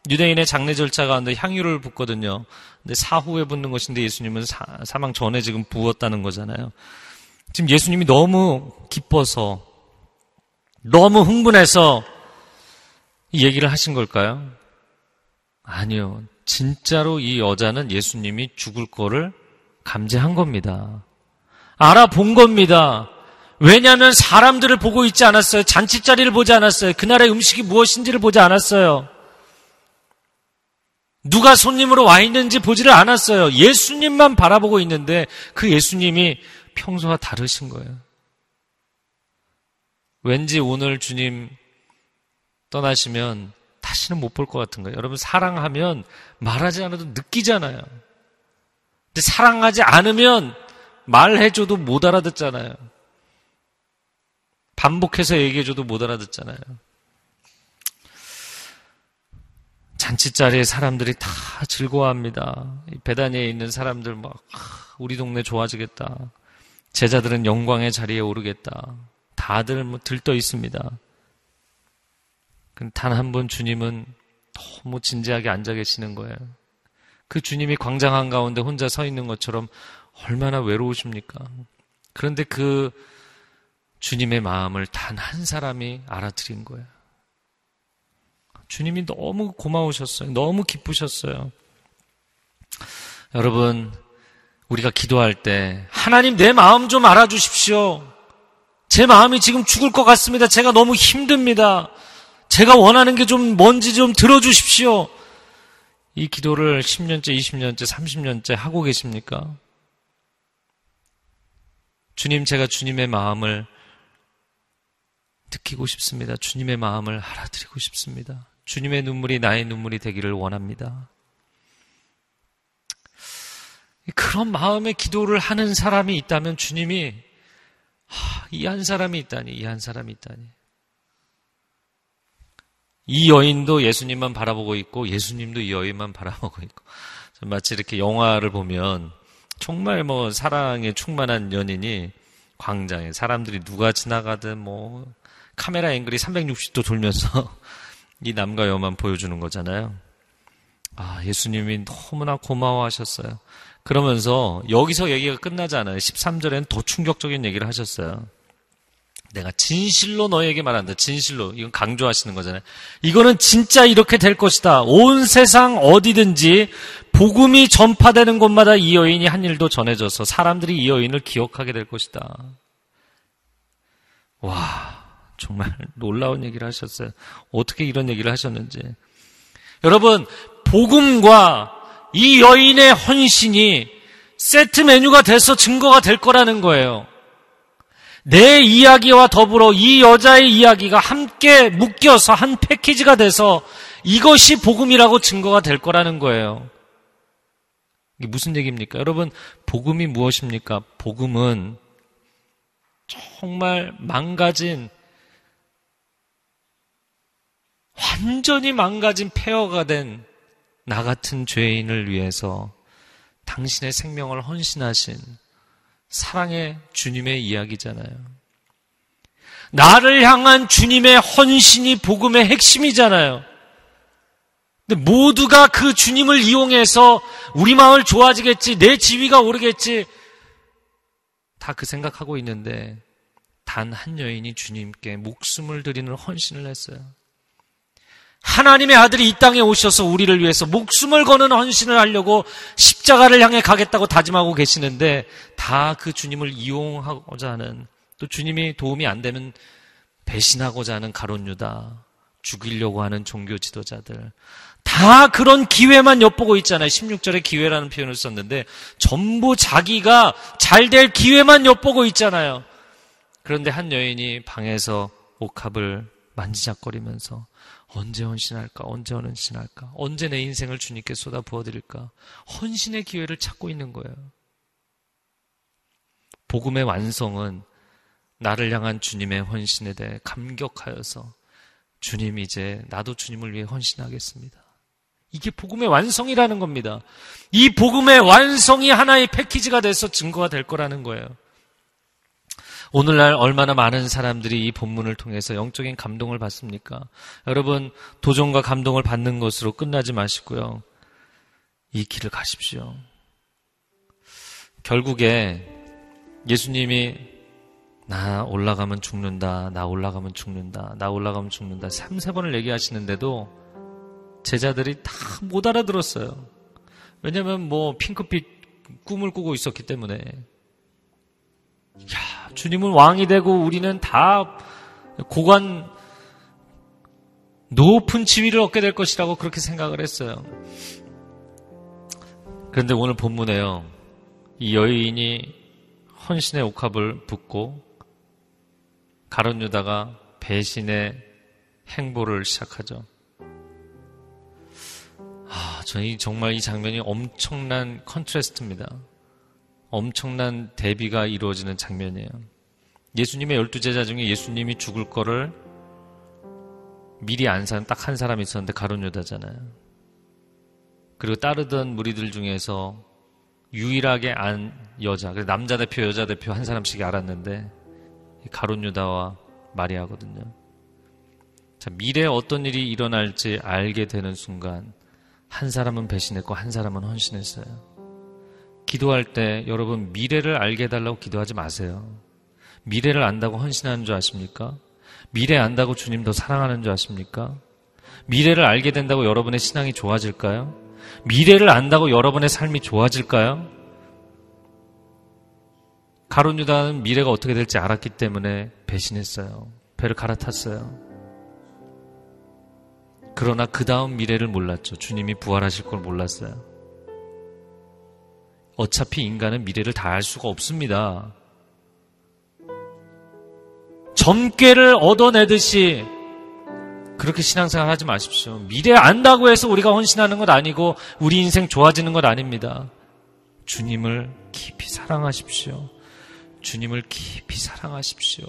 유대인의 장례 절차 가운데 향유를 붓거든요. 근데 사후에 붓는 것인데 예수님은 사, 사망 전에 지금 부었다는 거잖아요. 지금 예수님이 너무 기뻐서 너무 흥분해서 이 얘기를 하신 걸까요? 아니요. 진짜로 이 여자는 예수님이 죽을 거를 감지한 겁니다. 알아본 겁니다. 왜냐하면 사람들을 보고 있지 않았어요. 잔치자리를 보지 않았어요. 그날의 음식이 무엇인지를 보지 않았어요. 누가 손님으로 와 있는지 보지를 않았어요. 예수님만 바라보고 있는데 그 예수님이 평소와 다르신 거예요. 왠지 오늘 주님 떠나시면 다시는 못 볼 것 같은 거예요. 여러분 사랑하면 말하지 않아도 느끼잖아요. 근데 사랑하지 않으면 말해줘도 못 알아듣잖아요. 반복해서 얘기해줘도 못 알아듣잖아요. 잔치 자리에 사람들이 다 즐거워합니다. 배단위에 있는 사람들 막 우리 동네 좋아지겠다. 제자들은 영광의 자리에 오르겠다. 다들 뭐 들떠 있습니다. 단한번 주님은 너무 진지하게 앉아 계시는 거예요. 그 주님이 광장 한가운데 혼자 서 있는 것처럼 얼마나 외로우십니까? 그런데 그 주님의 마음을 단 한 사람이 알아들인 거예요. 주님이 너무 고마우셨어요. 너무 기쁘셨어요. 여러분, 우리가 기도할 때, 하나님 내 마음 좀 알아주십시오. 제 마음이 지금 죽을 것 같습니다. 제가 너무 힘듭니다. 제가 원하는 게 좀 뭔지 좀 들어주십시오. 이 기도를 10년째, 20년째, 30년째 하고 계십니까? 주님, 제가 주님의 마음을 느끼고 싶습니다. 주님의 마음을 알아드리고 싶습니다. 주님의 눈물이 나의 눈물이 되기를 원합니다. 그런 마음의 기도를 하는 사람이 있다면 주님이 이 한 사람이 있다니, 이 한 사람이 있다니. 이 여인도 예수님만 바라보고 있고 예수님도 이 여인만 바라보고 있고 마치 이렇게 영화를 보면 정말 뭐 사랑에 충만한 연인이 광장에 사람들이 누가 지나가든 뭐 카메라 앵글이 360도 돌면서 이 남과 여만 보여주는 거잖아요. 아, 예수님이 너무나 고마워하셨어요. 그러면서 여기서 얘기가 끝나지 않아요. 13절에는 더 충격적인 얘기를 하셨어요. 내가 진실로 너에게 말한다. 진실로. 이건 강조하시는 거잖아요. 이거는 진짜 이렇게 될 것이다. 온 세상 어디든지 복음이 전파되는 곳마다 이 여인이 한 일도 전해져서 사람들이 이 여인을 기억하게 될 것이다. 와, 정말 놀라운 얘기를 하셨어요. 어떻게 이런 얘기를 하셨는지. 여러분, 복음과 이 여인의 헌신이 세트 메뉴가 돼서 증거가 될 거라는 거예요. 내 이야기와 더불어 이 여자의 이야기가 함께 묶여서 한 패키지가 돼서 이것이 복음이라고 증거가 될 거라는 거예요. 이게 무슨 얘기입니까? 여러분, 복음이 무엇입니까? 복음은 정말 망가진, 완전히 망가진 폐허가 된 나 같은 죄인을 위해서 당신의 생명을 헌신하신 사랑의 주님의 이야기잖아요. 나를 향한 주님의 헌신이 복음의 핵심이잖아요. 근데 모두가 그 주님을 이용해서 우리 마을 좋아지겠지, 내 지위가 오르겠지, 다 그 생각하고 있는데, 단 한 여인이 주님께 목숨을 드리는 헌신을 했어요. 하나님의 아들이 이 땅에 오셔서 우리를 위해서 목숨을 거는 헌신을 하려고 십자가를 향해 가겠다고 다짐하고 계시는데 다 그 주님을 이용하고자 하는 또 주님이 도움이 안 되면 배신하고자 하는 가론유다 죽이려고 하는 종교 지도자들 다 그런 기회만 엿보고 있잖아요. 16절에 기회라는 표현을 썼는데 전부 자기가 잘 될 기회만 엿보고 있잖아요. 그런데 한 여인이 방에서 옥합을 만지작거리면서 언제 헌신할까? 언제 헌신할까? 언제 내 인생을 주님께 쏟아 부어드릴까? 헌신의 기회를 찾고 있는 거예요. 복음의 완성은 나를 향한 주님의 헌신에 대해 감격하여서 주님 이제 나도 주님을 위해 헌신하겠습니다. 이게 복음의 완성이라는 겁니다. 이 복음의 완성이 하나의 패키지가 돼서 증거가 될 거라는 거예요. 오늘날 얼마나 많은 사람들이 이 본문을 통해서 영적인 감동을 받습니까? 여러분, 도전과 감동을 받는 것으로 끝나지 마시고요. 이 길을 가십시오. 결국에 예수님이 나 올라가면 죽는다, 나 올라가면 죽는다, 나 올라가면 죽는다, 3, 4번을 얘기하시는데도 제자들이 다 못 알아들었어요. 왜냐면 뭐 핑크빛 꿈을 꾸고 있었기 때문에. 야, 주님은 왕이 되고 우리는 다 고관 높은 지위를 얻게 될 것이라고 그렇게 생각을 했어요. 그런데 오늘 본문에요. 이 여인이 헌신의 옥합을 붓고 가론 유다가 배신의 행보를 시작하죠. 아, 저는 정말 이 장면이 엄청난 컨트레스트입니다. 엄청난 대비가 이루어지는 장면이에요. 예수님의 열두 제자 중에 예수님이 죽을 거를 미리 안 산 딱 한 사람이 있었는데 가론 유다잖아요. 그리고 따르던 무리들 중에서 유일하게 안 여자, 남자 대표, 여자 대표 한 사람씩 알았는데 가론 유다와 마리아거든요. 자, 미래에 어떤 일이 일어날지 알게 되는 순간 한 사람은 배신했고 한 사람은 헌신했어요. 기도할 때 여러분 미래를 알게 해달라고 기도하지 마세요. 미래를 안다고 헌신하는 줄 아십니까? 미래 안다고 주님 더 사랑하는 줄 아십니까? 미래를 알게 된다고 여러분의 신앙이 좋아질까요? 미래를 안다고 여러분의 삶이 좋아질까요? 가론 유다는 미래가 어떻게 될지 알았기 때문에 배신했어요. 배를 갈아탔어요. 그러나 그 다음 미래를 몰랐죠. 주님이 부활하실 걸 몰랐어요. 어차피 인간은 미래를 다 알 수가 없습니다. 점괘를 얻어내듯이 그렇게 신앙생활 하지 마십시오. 미래 안다고 해서 우리가 헌신하는 것 아니고 우리 인생 좋아지는 것 아닙니다. 주님을 깊이 사랑하십시오. 주님을 깊이 사랑하십시오.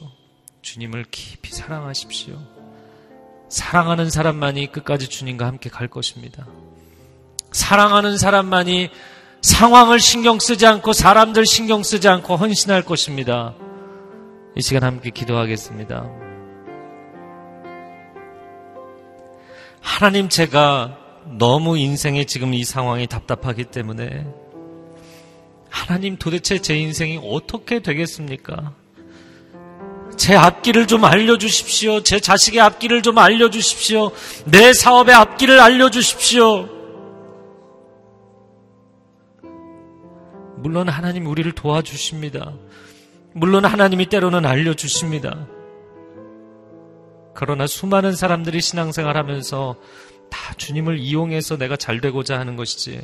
주님을 깊이 사랑하십시오. 사랑하는 사람만이 끝까지 주님과 함께 갈 것입니다. 사랑하는 사람만이 상황을 신경 쓰지 않고 사람들 신경 쓰지 않고 헌신할 것입니다. 이 시간 함께 기도하겠습니다. 하나님 제가 너무 인생에 지금 이 상황이 답답하기 때문에 하나님 도대체 제 인생이 어떻게 되겠습니까? 제 앞길을 좀 알려주십시오. 제 자식의 앞길을 좀 알려주십시오. 내 사업의 앞길을 알려주십시오. 물론 하나님 우리를 도와주십니다. 물론 하나님이 때로는 알려주십니다. 그러나 수많은 사람들이 신앙생활 하면서 다 주님을 이용해서 내가 잘 되고자 하는 것이지.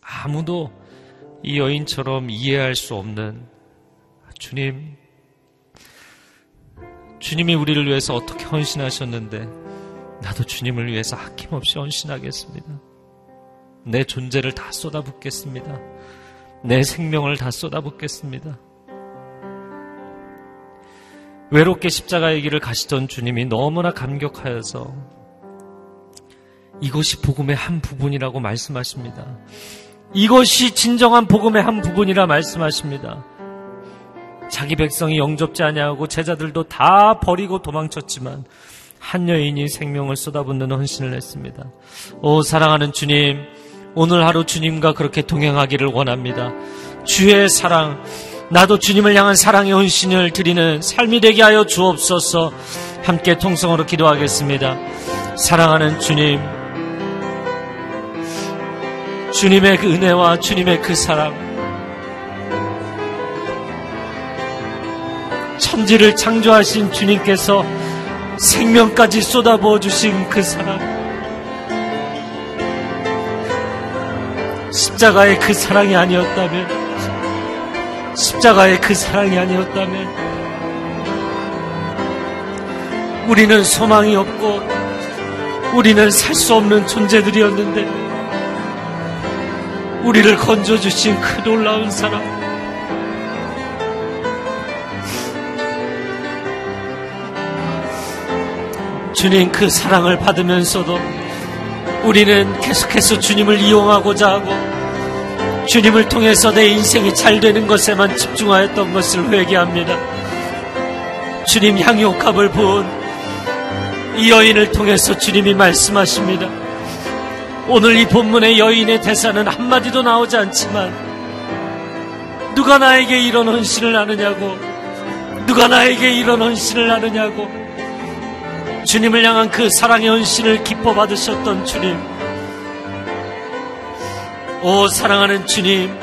아무도 이 여인처럼 이해할 수 없는 주님, 주님이 우리를 위해서 어떻게 헌신하셨는데 나도 주님을 위해서 아낌없이 헌신하겠습니다. 내 존재를 다 쏟아붓겠습니다. 내 생명을 다 쏟아붓겠습니다. 외롭게 십자가의 길을 가시던 주님이 너무나 감격하여서 이것이 복음의 한 부분이라고 말씀하십니다. 이것이 진정한 복음의 한 부분이라 말씀하십니다. 자기 백성이 영접지 아니하고 제자들도 다 버리고 도망쳤지만 한 여인이 생명을 쏟아붓는 헌신을 했습니다. 오 사랑하는 주님, 오늘 하루 주님과 그렇게 동행하기를 원합니다. 주의 사랑, 나도 주님을 향한 사랑의 헌신을 드리는 삶이 되게 하여 주옵소서. 함께 통성으로 기도하겠습니다. 사랑하는 주님, 주님의 그 은혜와 주님의 그 사랑, 천지를 창조하신 주님께서 생명까지 쏟아부어 주신 그 사랑, 십자가의 그 사랑이 아니었다면, 십자가의 그 사랑이 아니었다면 우리는 소망이 없고 우리는 살 수 없는 존재들이었는데 우리를 건져주신 그 놀라운 사랑. 주님 그 사랑을 받으면서도 우리는 계속해서 주님을 이용하고자 하고 주님을 통해서 내 인생이 잘 되는 것에만 집중하였던 것을 회개합니다. 주님 향유옥합을 부은 이 여인을 통해서 주님이 말씀하십니다. 오늘 이 본문의 여인의 대사는 한마디도 나오지 않지만 누가 나에게 이런 헌신을 하느냐고 누가 나에게 이런 헌신을 하느냐고 주님을 향한 그 사랑의 헌신을 기뻐 받으셨던 주님 오 사랑하는 주님,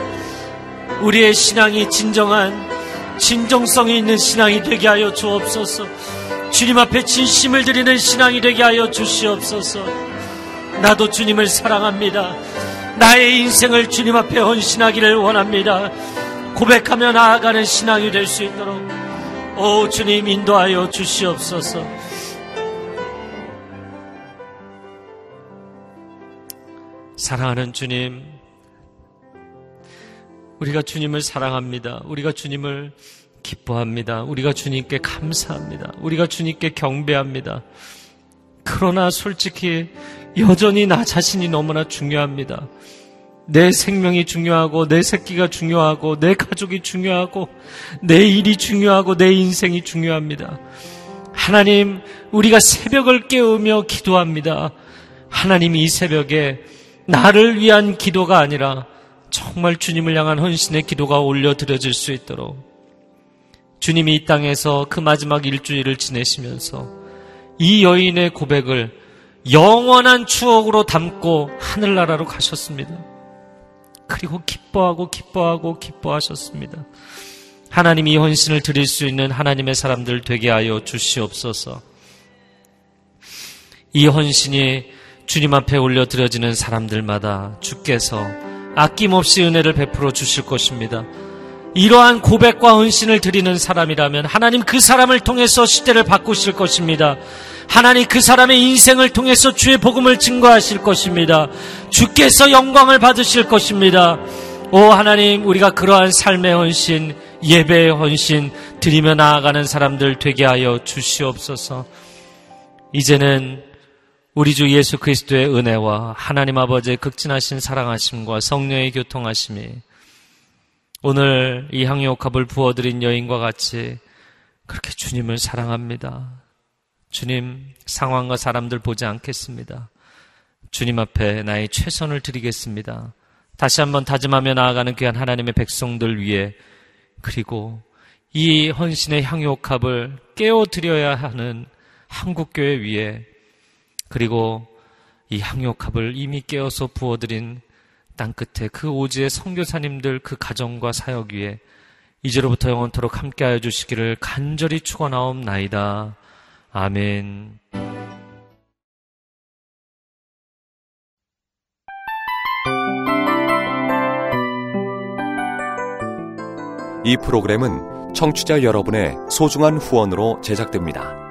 우리의 신앙이 진정한 진정성이 있는 신앙이 되게 하여 주옵소서. 주님 앞에 진심을 드리는 신앙이 되게 하여 주시옵소서. 나도 주님을 사랑합니다. 나의 인생을 주님 앞에 헌신하기를 원합니다. 고백하며 나아가는 신앙이 될 수 있도록 오 주님 인도하여 주시옵소서. 사랑하는 주님, 우리가 주님을 사랑합니다. 우리가 주님을 기뻐합니다. 우리가 주님께 감사합니다. 우리가 주님께 경배합니다. 그러나 솔직히 여전히 나 자신이 너무나 중요합니다. 내 생명이 중요하고, 내 새끼가 중요하고, 내 가족이 중요하고, 내 일이 중요하고, 내 인생이 중요합니다. 하나님, 우리가 새벽을 깨우며 기도합니다. 하나님 이 새벽에 나를 위한 기도가 아니라 정말 주님을 향한 헌신의 기도가 올려드려질 수 있도록 주님이 이 땅에서 그 마지막 일주일을 지내시면서 이 여인의 고백을 영원한 추억으로 담고 하늘나라로 가셨습니다. 그리고 기뻐하고 기뻐하고 기뻐하셨습니다. 하나님이 헌신을 드릴 수 있는 하나님의 사람들 되게 하여 주시옵소서. 이 헌신이 주님 앞에 올려드려지는 사람들마다 주께서 아낌없이 은혜를 베풀어 주실 것입니다. 이러한 고백과 헌신을 드리는 사람이라면 하나님 그 사람을 통해서 시대를 바꾸실 것입니다. 하나님 그 사람의 인생을 통해서 주의 복음을 증거하실 것입니다. 주께서 영광을 받으실 것입니다. 오 하나님 우리가 그러한 삶의 헌신 예배의 헌신 드리며 나아가는 사람들 되게 하여 주시옵소서. 이제는 우리 주 예수 그리스도의 은혜와 하나님 아버지의 극진하신 사랑하심과 성령의 교통하심이 오늘 이 향유옥합을 부어드린 여인과 같이 그렇게 주님을 사랑합니다. 주님 상황과 사람들 보지 않겠습니다. 주님 앞에 나의 최선을 드리겠습니다. 다시 한번 다짐하며 나아가는 귀한 하나님의 백성들 위해 그리고 이 헌신의 향유옥합을 깨어드려야 하는 한국교회 위에 그리고 이 향유옥합을 이미 깨어서 부어드린 땅끝에 그 오지의 성교사님들 그 가정과 사역 위에 이제로부터 영원토록 함께하여 주시기를 간절히 축원하옵나이다. 아멘. 이 프로그램은 청취자 여러분의 소중한 후원으로 제작됩니다.